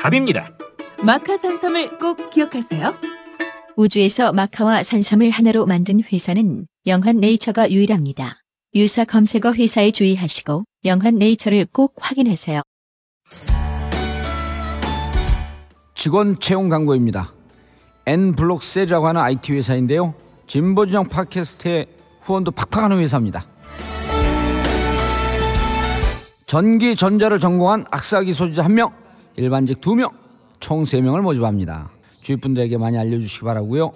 답입니다. 마카 산삼을 꼭 기억하세요. 우주에서 마카와 산삼을 하나로 만든 회사는 영한 네이처가 유일합니다. 유사 검색어 회사에 주의하시고 영한 네이처를 꼭 확인하세요. 직원 채용 광고입니다. N블록셀이라고 하는 IT 회사인데요. 진보진영 팟캐스트에 후원도 팍팍하는 회사입니다. 전기 전자를 전공한 악사기 소지자 1명, 일반직 2명, 총 3명을 모집합니다. 주위 분들에게 많이 알려주시기 바라고요.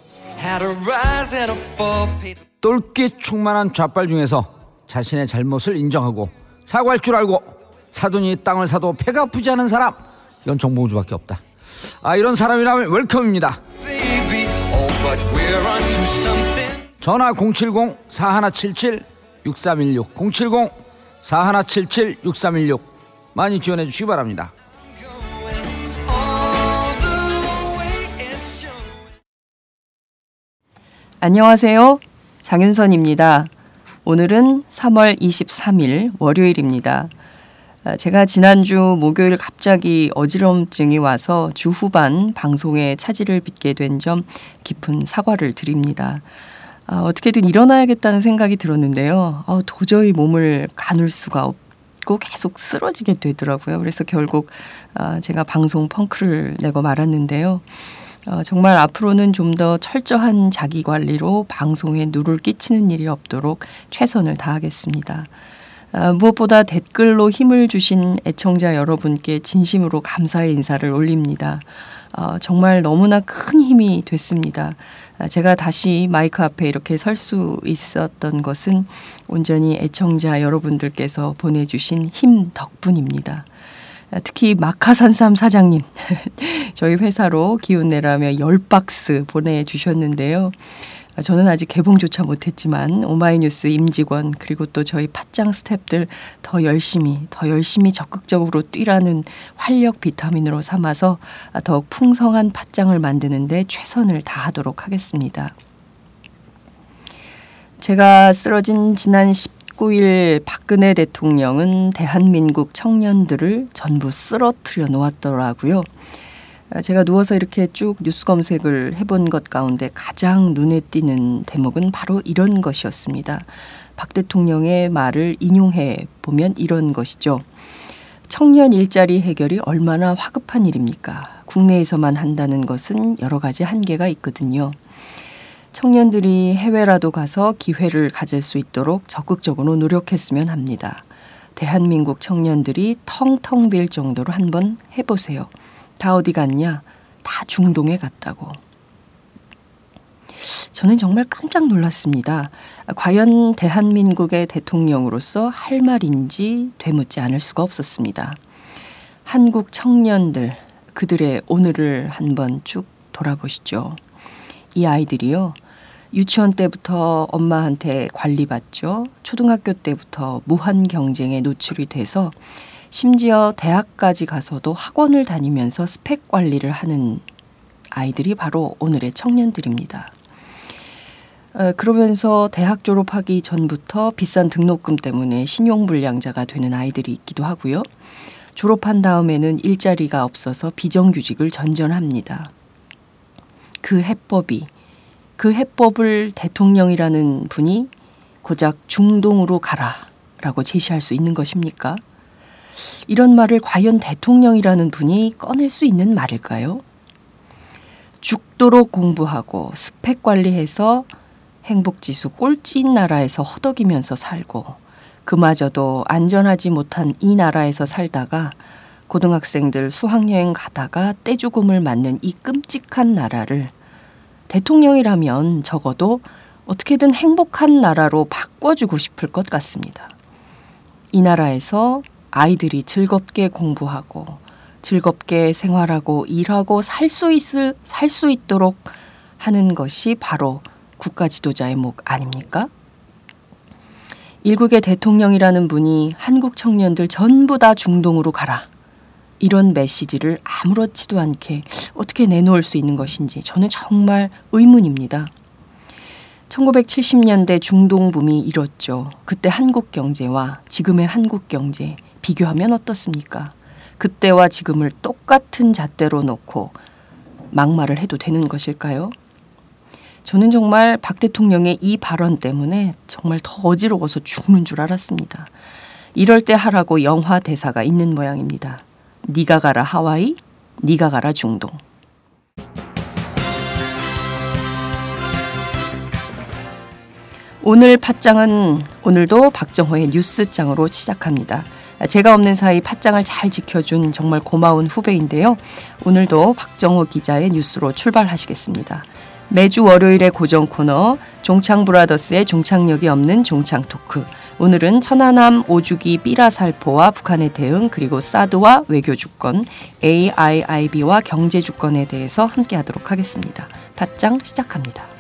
똘끼 충만한 좌빨 중에서 자신의 잘못을 인정하고 사과할 줄 알고 사돈이 땅을 사도 배가 아프지 않은 사람 이건 정봉주밖에 없다. 아 이런 사람이라면 웰컴입니다. 전화 070-4177-6316 070-4177-6316 많이 지원해 주시기 바랍니다. 안녕하세요. 장윤선입니다. 오늘은 3월 23일 월요일입니다. 아, 제가 지난주 목요일 갑자기 어지럼증이 와서 주 후반 방송에 차질을 빚게 된 점 깊은 사과를 드립니다. 아, 어떻게든 일어나야겠다는 생각이 들었는데요. 아, 도저히 몸을 가눌 수가 없고 계속 쓰러지게 되더라고요. 그래서 결국 아, 제가 방송 펑크를 내고 말았는데요. 어, 정말 앞으로는 좀 더 철저한 자기 관리로 방송에 누를 끼치는 일이 없도록 최선을 다하겠습니다. 아, 무엇보다 댓글로 힘을 주신 애청자 여러분께 진심으로 감사의 인사를 올립니다. 어, 정말 너무나 큰 힘이 됐습니다. 아, 제가 다시 마이크 앞에 이렇게 설 수 있었던 것은 온전히 애청자 여러분들께서 보내주신 힘 덕분입니다. 아, 특히 마카산삼 사장님 저희 회사로 기운 내라며 열 박스 보내주셨는데요. 아, 저는 아직 개봉조차 못했지만 오마이뉴스 임직원 그리고 또 저희 팟짱 스탭들 더 열심히 더 열심히 적극적으로 뛰라는 활력 비타민으로 삼아서 더욱 풍성한 팟짱을 만드는데 최선을 다하도록 하겠습니다. 제가 쓰러진 지난 19일 박근혜 대통령은 대한민국 청년들을 전부 쓰러뜨려 놓았더라고요. 제가 누워서 이렇게 쭉 뉴스 검색을 해본 것 가운데 가장 눈에 띄는 대목은 바로 이런 것이었습니다. 박 대통령의 말을 인용해 보면 이런 것이죠. 청년 일자리 해결이 얼마나 화급한 일입니까? 국내에서만 한다는 것은 여러 가지 한계가 있거든요. 청년들이 해외라도 가서 기회를 가질 수 있도록 적극적으로 노력했으면 합니다. 대한민국 청년들이 텅텅 빌 정도로 한번 해보세요. 다 어디 갔냐? 다 중동에 갔다고. 저는 정말 깜짝 놀랐습니다. 과연 대한민국의 대통령으로서 할 말인지 되묻지 않을 수가 없었습니다. 한국 청년들, 그들의 오늘을 한번 쭉 돌아보시죠. 이 아이들이요. 유치원 때부터 엄마한테 관리받죠. 초등학교 때부터 무한 경쟁에 노출이 돼서 심지어 대학까지 가서도 학원을 다니면서 스펙 관리를 하는 아이들이 바로 오늘의 청년들입니다. 어, 그러면서 대학 졸업하기 전부터 비싼 등록금 때문에 신용불량자가 되는 아이들이 있기도 하고요. 졸업한 다음에는 일자리가 없어서 비정규직을 전전합니다. 그 해법이 그 해법을 대통령이라는 분이 고작 중동으로 가라라고 제시할 수 있는 것입니까? 이런 말을 과연 대통령이라는 분이 꺼낼 수 있는 말일까요? 죽도록 공부하고 스펙 관리해서 행복지수 꼴찌인 나라에서 허덕이면서 살고 그마저도 안전하지 못한 이 나라에서 살다가 고등학생들 수학여행 가다가 떼죽음을 맞는 이 끔찍한 나라를 대통령이라면 적어도 어떻게든 행복한 나라로 바꿔주고 싶을 것 같습니다. 이 나라에서 아이들이 즐겁게 공부하고 즐겁게 생활하고 일하고 살 수 있을 살 수 있도록 하는 것이 바로 국가 지도자의 목 아닙니까? 일국의 대통령이라는 분이 한국 청년들 전부 다 중동으로 가라. 이런 메시지를 아무렇지도 않게 어떻게 내놓을 수 있는 것인지 저는 정말 의문입니다. 1970년대 중동 붐이 일었죠. 그때 한국 경제와 지금의 한국 경제 비교하면 어떻습니까? 그때와 지금을 똑같은 잣대로 놓고 막말을 해도 되는 것일까요? 저는 정말 박 대통령의 이 발언 때문에 정말 더 어지러워서 죽는 줄 알았습니다. 이럴 때 하라고 영화 대사가 있는 모양입니다. 니가 가라 하와이, 니가 가라 중동. 오늘 팟장은 오늘도 박정호의 뉴스장으로 시작합니다. 제가 없는 사이 팟장을 잘 지켜준 정말 고마운 후배인데요. 오늘도 박정호 기자의 뉴스로 출발하시겠습니다. 매주 월요일의 고정 코너 종창 브라더스의 종착역이 없는 종창 토크. 오늘은 천안함 오주기 삐라 살포와 북한의 대응 그리고 사드와 외교 주권, AIIB와 경제 주권에 대해서 함께 하도록 하겠습니다. 팟장 시작합니다.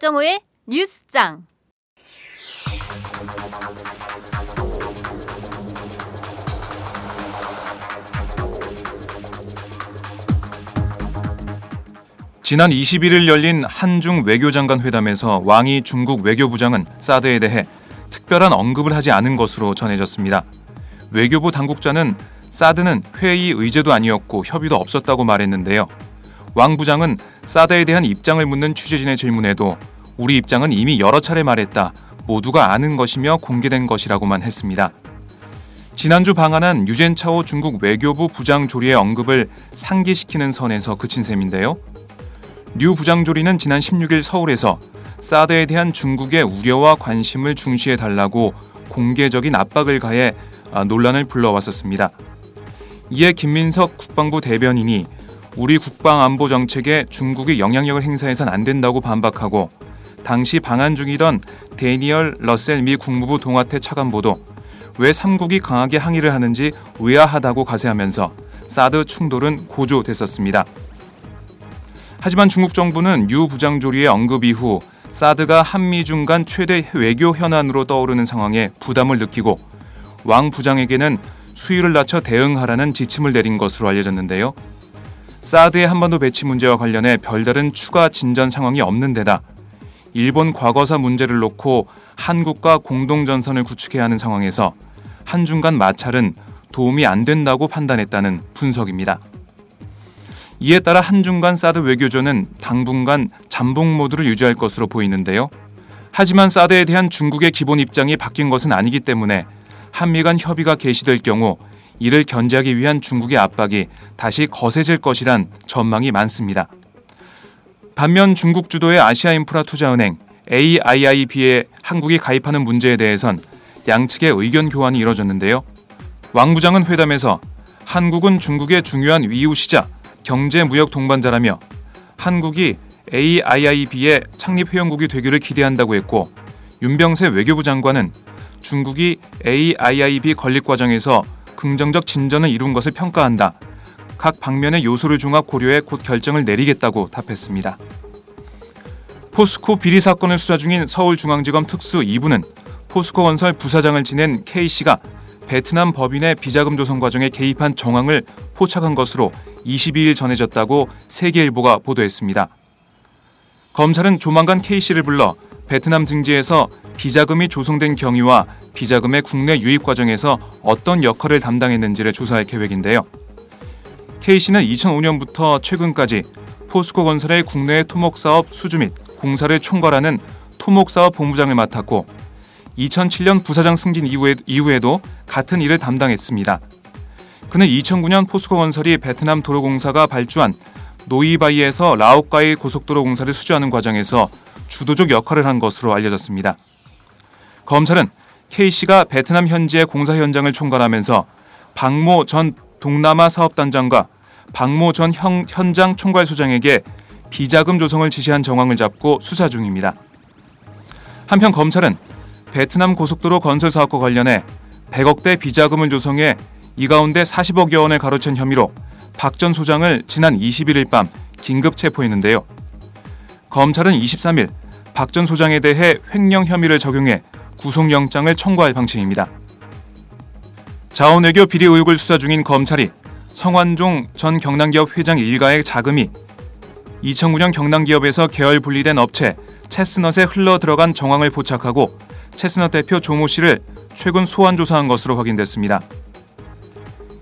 박정호의 뉴스장. 지난 21일 열린 한중 외교장관 회담에서 왕이 중국 외교부장은 사드에 대해 특별한 언급을 하지 않은 것으로 전해졌습니다. 외교부 당국자는 사드는 회의 의제도 아니었고 협의도 없었다고 말했는데요. 왕 부장은 사드에 대한 입장을 묻는 취재진의 질문에도 우리 입장은 이미 여러 차례 말했다. 모두가 아는 것이며 공개된 것이라고만 했습니다. 지난주 방한한 유젠차오 중국 외교부 부장 조리의 언급을 상기시키는 선에서 그친 셈인데요. 류 부장 조리는 지난 16일 서울에서 사드에 대한 중국의 우려와 관심을 중시해 달라고 공개적인 압박을 가해 아, 논란을 불러왔었습니다. 이에 김민석 국방부 대변인이 우리 국방 안보 정책에 중국이 영향력을 행사해선 안 된다고 반박하고 당시 방한 중이던 데니얼 러셀 미 국무부 동아태 차관보도 왜 삼국이 강하게 항의를 하는지 의아하다고 가세하면서 사드 충돌은 고조됐었습니다. 하지만 중국 정부는 유 부장조리의 언급 이후 사드가 한미 중 간 최대 외교 현안으로 떠오르는 상황에 부담을 느끼고 왕 부장에게는 수위를 낮춰 대응하라는 지침을 내린 것으로 알려졌는데요. 사드의 한반도 배치 문제와 관련해 별다른 추가 진전 상황이 없는 데다 일본 과거사 문제를 놓고 한국과 공동 전선을 구축해야 하는 상황에서 한중 간 마찰은 도움이 안 된다고 판단했다는 분석입니다. 이에 따라 한중 간 사드 외교전은 당분간 잠복 모드를 유지할 것으로 보이는데요. 하지만 사드에 대한 중국의 기본 입장이 바뀐 것은 아니기 때문에 한미 간 협의가 개시될 경우 이를 견제하기 위한 중국의 압박이 다시 거세질 것이란 전망이 많습니다. 반면 중국 주도의 아시아 인프라 투자은행 AIIB에 한국이 가입하는 문제에 대해선 양측의 의견 교환이 이뤄졌는데요. 왕 부장은 회담에서 한국은 중국의 중요한 이웃이자 경제 무역 동반자라며 한국이 AIIB의 창립 회원국이 되기를 기대한다고 했고 윤병세 외교부 장관은 중국이 AIIB 건립 과정에서 긍정적 진전을 이룬 것을 평가한다. 각 방면의 요소를 종합 고려해 곧 결정을 내리겠다고 답했습니다. 포스코 비리 사건을 수사 중인 서울중앙지검 특수 2부는 포스코 건설 부사장을 지낸 K씨가 베트남 법인의 비자금 조성 과정에 개입한 정황을 포착한 것으로 22일 전해졌다고 세계일보가 보도했습니다. 검찰은 조만간 K씨를 불러 베트남 증지에서 비자금이 조성된 경위와 비자금의 국내 유입 과정에서 어떤 역할을 담당했는지를 조사할 계획인데요. K씨는 2005년부터 최근까지 포스코 건설의 국내 토목사업 수주 및 공사를 총괄하는 토목사업 본부장을 맡았고 2007년 부사장 승진 이후에, 이후에도 같은 일을 담당했습니다. 그는 2009년 포스코 건설이 베트남 도로공사가 발주한 노이바이에서 라오카이 고속도로 공사를 수주하는 과정에서 주도적 역할을 한 것으로 알려졌습니다. 검찰은 K씨가 베트남 현지의 공사 현장을 총괄하면서 박모 전 동남아 사업단장과 박모 전 형, 현장 총괄소장에게 비자금 조성을 지시한 정황을 잡고 수사 중입니다. 한편 검찰은 베트남 고속도로 건설 사업과 관련해 100억대 비자금을 조성해 이 가운데 40억여 원을 가로챈 혐의로 박 전 소장을 지난 21일 밤 긴급 체포했는데요. 검찰은 23일 박 전 소장에 대해 횡령 혐의를 적용해 구속영장을 청구할 방침입니다. 자원외교 비리 의혹을 수사 중인 검찰이 성완종 전 경남기업 회장 일가의 자금이 2009년 경남기업에서 계열 분리된 업체 체스넛에 흘러 들어간 정황을 포착하고 체스넛 대표 조모 씨를 최근 소환 조사한 것으로 확인됐습니다.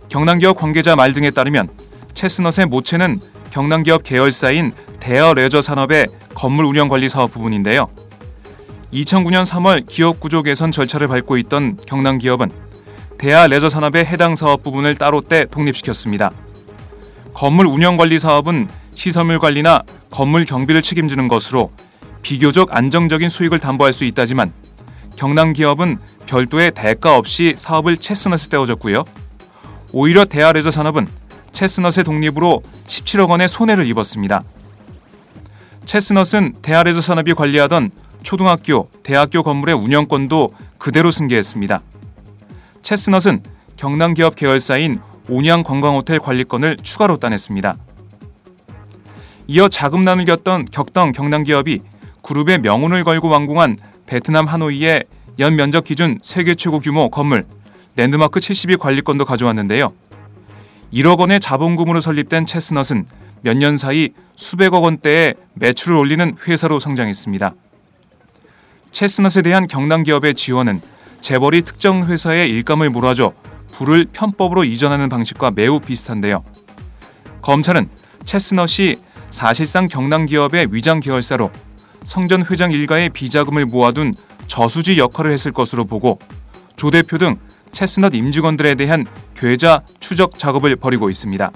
경남기업 관계자 말 등에 따르면 체스넛의 모체는 경남기업 계열사인 대여 레저 산업의 건물 운영 관리 사업 부분인데요. 2009년 3월 기업 구조 개선 절차를 밟고 있던 경남 기업은 대하 레저 산업의 해당 사업 부분을 따로 떼 독립시켰습니다. 건물 운영 관리 사업은 시설물 관리나 건물 경비를 책임지는 것으로 비교적 안정적인 수익을 담보할 수 있다지만 경남 기업은 별도의 대가 없이 사업을 체스넛에 떼어줬고요. 오히려 대하 레저 산업은 체스넛의 독립으로 17억 원의 손해를 입었습니다. 체스넛은 대하레저 산업이 관리하던 초등학교, 대학교 건물의 운영권도 그대로 승계했습니다. 체스넛은 경남 기업 계열사인 온양 관광호텔 관리권을 추가로 따냈습니다. 이어 자금 난을 겪던, 겪던 경남 기업이 그룹의 명운을 걸고 완공한 베트남 하노이의 연 면적 기준 세계 최고 규모 건물 랜드마크 70이 관리권도 가져왔는데요. 1억 원의 자본금으로 설립된 체스넛은 몇 년 사이 수백억 원대의 매출을 올리는 회사로 성장했습니다. 체스넛에 대한 경남 기업의 지원은 재벌이 특정 회사의 일감을 몰아줘 부를 편법으로 이전하는 방식과 매우 비슷한데요. 검찰은 체스넛이 사실상 경남 기업의 위장 계열사로 성전 회장 일가의 비자금을 모아둔 저수지 역할을 했을 것으로 보고 조 대표 등 체스넛 임직원들에 대한 괴자 추적 작업을 벌이고 있습니다.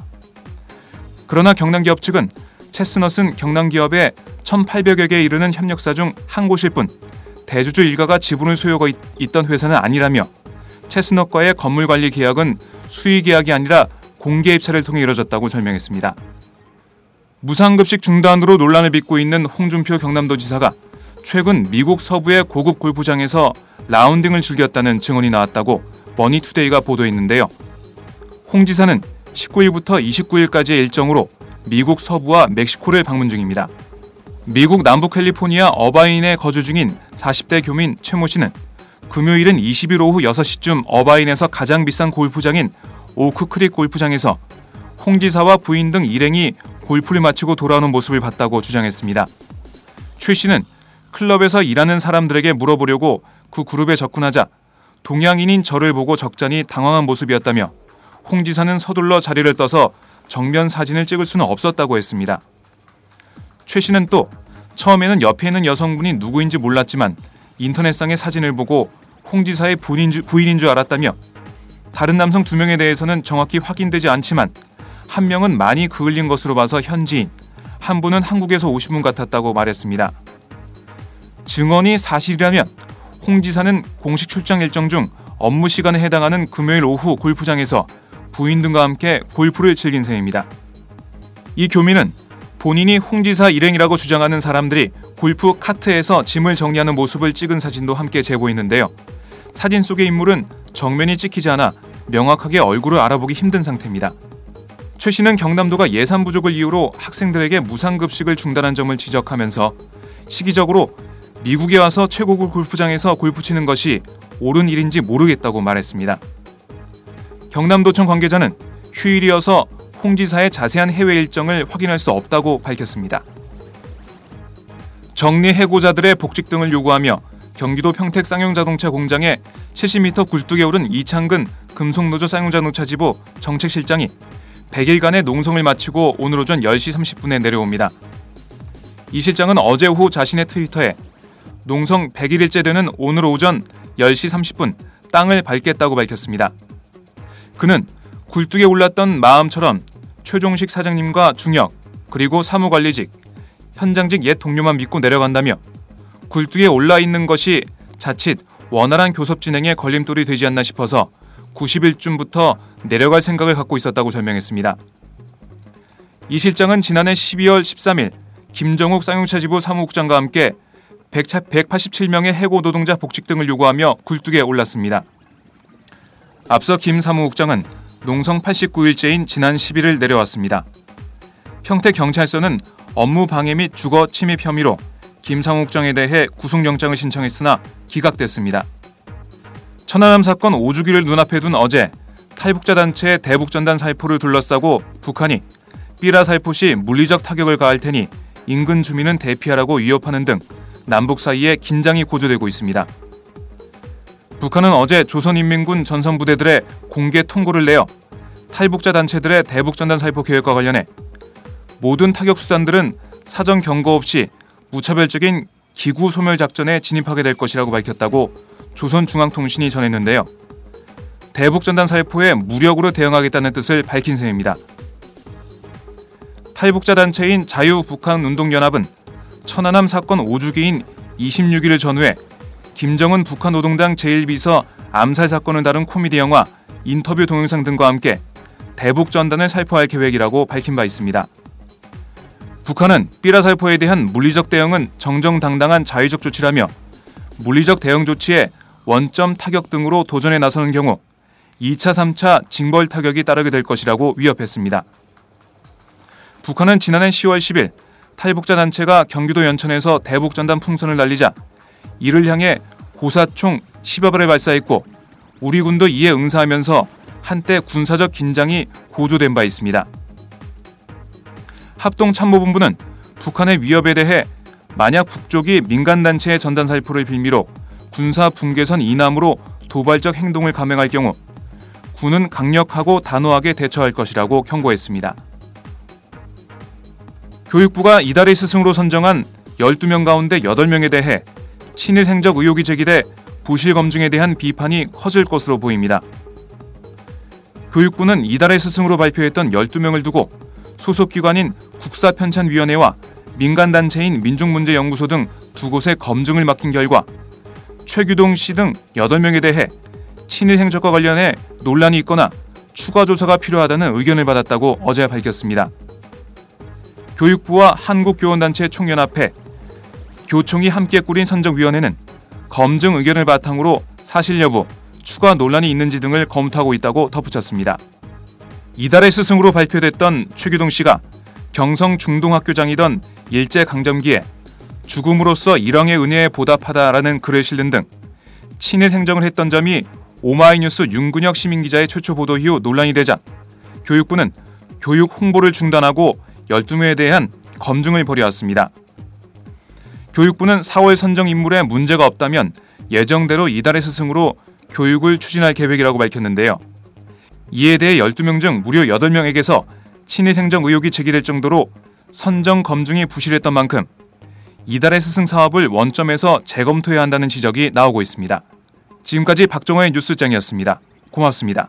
그러나 경남기업 측은 체스넛은 경남기업의 1,800여 개에 이르는 협력사 중 한 곳일 뿐 대주주 일가가 지분을 소유하고 있, 던 회사는 아니라며 체스넛과의 건물 관리 계약은 수의 계약이 아니라 공개 입찰을 통해 이뤄졌다고 설명했습니다. 무상급식 중단으로 논란을 빚고 있는 홍준표 경남도지사가 최근 미국 서부의 고급 골프장에서 라운딩을 즐겼다는 증언이 나왔다고 머니투데이가 보도했는데요. 홍 지사는 19일부터 29일까지의 일정으로 미국 서부와 멕시코를 방문 중입니다. 미국 남부 캘리포니아 어바인에 거주 중인 40대 교민 최모 씨는 금요일은 20일 오후 6시쯤 어바인에서 가장 비싼 골프장인 오크크릭 골프장에서 홍 지사와 부인 등 일행이 골프를 마치고 돌아오는 모습을 봤다고 주장했습니다. 최 씨는 클럽에서 일하는 사람들에게 물어보려고 그 그룹에 접근하자 동양인인 저를 보고 적잖이 당황한 모습이었다며 홍 지사는 서둘러 자리를 떠서 정면 사진을 찍을 수는 없었다고 했습니다. 최 씨는 또 처음에는 옆에 있는 여성분이 누구인지 몰랐지만 인터넷상의 사진을 보고 홍 지사의 부인인 줄, 부인인 줄 알았다며 다른 남성 두 명에 대해서는 정확히 확인되지 않지만 한 명은 많이 그을린 것으로 봐서 현지인, 한 분은 한국에서 오신 분 같았다고 말했습니다. 증언이 사실이라면 홍 지사는 공식 출장 일정 중 업무 시간에 해당하는 금요일 오후 골프장에서 부인 등과 함께 골프를 즐긴 셈입니다. 이 교민은 본인이 홍 지사 일행이라고 주장하는 사람들이 골프 카트에서 짐을 정리하는 모습을 찍은 사진도 함께 제보했는데요. 사진 속의 인물은 정면이 찍히지 않아 명확하게 얼굴을 알아보기 힘든 상태입니다. 최 씨는 경남도가 예산 부족을 이유로 학생들에게 무상급식을 중단한 점을 지적하면서 시기적으로 미국에 와서 최고급 골프장에서 골프 치는 것이 옳은 일인지 모르겠다고 말했습니다. 경남도청 관계자는 휴일이어서 홍 지사의 자세한 해외 일정을 확인할 수 없다고 밝혔습니다. 정리 해고자들의 복직 등을 요구하며 경기도 평택 쌍용자동차 공장에 70m 굴뚝에 오른 이창근 금속노조 쌍용자동차 지부 정책실장이 100일간의 농성을 마치고 오늘 오전 10시 30분에 내려옵니다. 이 실장은 어제 오후 자신의 트위터에 농성 100일째 되는 오늘 오전 10시 30분 땅을 밟겠다고 밝혔습니다. 그는 굴뚝에 올랐던 마음처럼 최종식 사장님과 중역 그리고 사무관리직 현장직 옛 동료만 믿고 내려간다며 굴뚝에 올라 있는 것이 자칫 원활한 교섭 진행에 걸림돌이 되지 않나 싶어서 90일쯤부터 내려갈 생각을 갖고 있었다고 설명했습니다. 이 실장은 지난해 12월 13일 김정욱 쌍용차 지부 사무국장과 함께 187명의 해고 노동자 복직 등을 요구하며 굴뚝에 올랐습니다. 앞서 김 사무국장은 농성 89일째인 지난 11일 내려왔습니다. 평택 경찰서는 업무 방해 및 주거 침입 혐의로 김 사무국장에 대해 구속영장을 신청했으나 기각됐습니다. 천안함 사건 5주기를 눈앞에 둔 어제 탈북자 단체 대북전단 살포를 둘러싸고 북한이 삐라 살포 시 물리적 타격을 가할 테니 인근 주민은 대피하라고 위협하는 등 남북 사이에 긴장이 고조되고 있습니다. 북한은 어제 조선인민군 전선부대들의 공개 통보를 내어 탈북자 단체들의 대북전단 살포 계획과 관련해 모든 타격 수단들은 사전 경고 없이 무차별적인 기구 소멸 작전에 진입하게 될 것이라고 밝혔다고 조선중앙통신이 전했는데요. 대북전단 살포에 무력으로 대응하겠다는 뜻을 밝힌 셈입니다. 탈북자 단체인 자유북한운동연합은 천안함 사건 5주기인 26일을 전후해 김정은 북한 노동당 제1비서 암살 사건을 다룬 코미디 영화 인터뷰 동영상 등과 함께 대북 전단을 살포할 계획이라고 밝힌 바 있습니다. 북한은 삐라 살포에 대한 물리적 대응은 정정당당한 자의적 조치라며 물리적 대응 조치에 원점 타격 등으로 도전에 나서는 경우 2차, 3차 징벌 타격이 따르게 될 것이라고 위협했습니다. 북한은 지난해 10월 10일 탈북자 단체가 경기도 연천에서 대북 전단 풍선을 날리자 이를 향해 고사총 10여 발을 발사했고 우리 군도 이에 응사하면서 한때 군사적 긴장이 고조된 바 있습니다. 합동참모본부는 북한의 위협에 대해 만약 북쪽이 민간단체의 전단 살포를 빌미로 군사 분계선 이남으로 도발적 행동을 감행할 경우 군은 강력하고 단호하게 대처할 것이라고 경고했습니다. 교육부가 이달의 스승으로 선정한 12명 가운데 8명에 대해 친일 행적 의혹이 제기돼 부실 검증에 대한 비판이 커질 것으로 보입니다. 교육부는 이달의 스승으로 발표했던 12명을 두고 소속 기관인 국사편찬위원회와 민간단체인 민족문제연구소 등 두 곳에 검증을 맡긴 결과 최규동 씨 등 8명에 대해 친일 행적과 관련해 논란이 있거나 추가 조사가 필요하다는 의견을 받았다고 어제 밝혔습니다. 교육부와 한국교원단체 총연합회, 교총이 함께 꾸린 선정위원회는 검증 의견을 바탕으로 사실 여부, 추가 논란이 있는지 등을 검토하고 있다고 덧붙였습니다. 이달의 스승으로 발표됐던 최규동 씨가 경성 중동학교장이던 일제 강점기에 죽음으로써 일왕의 은혜에 보답하다라는 글을 실는 등 친일 행정을 했던 점이 오마이뉴스 윤근혁 시민기자의 최초 보도 이후 논란이 되자 교육부는 교육 홍보를 중단하고 12명에 대한 검증을 벌여왔습니다. 교육부는 4월 선정 인물에 문제가 없다면 예정대로 이달의 스승으로 교육을 추진할 계획이라고 밝혔는데요. 이에 대해 12명 중 무려 8명에게서 친일 행정 의혹이 제기될 정도로 선정 검증이 부실했던 만큼 이달의 스승 사업을 원점에서 재검토해야 한다는 지적이 나오고 있습니다. 지금까지 박종호의 뉴스장이었습니다. 고맙습니다.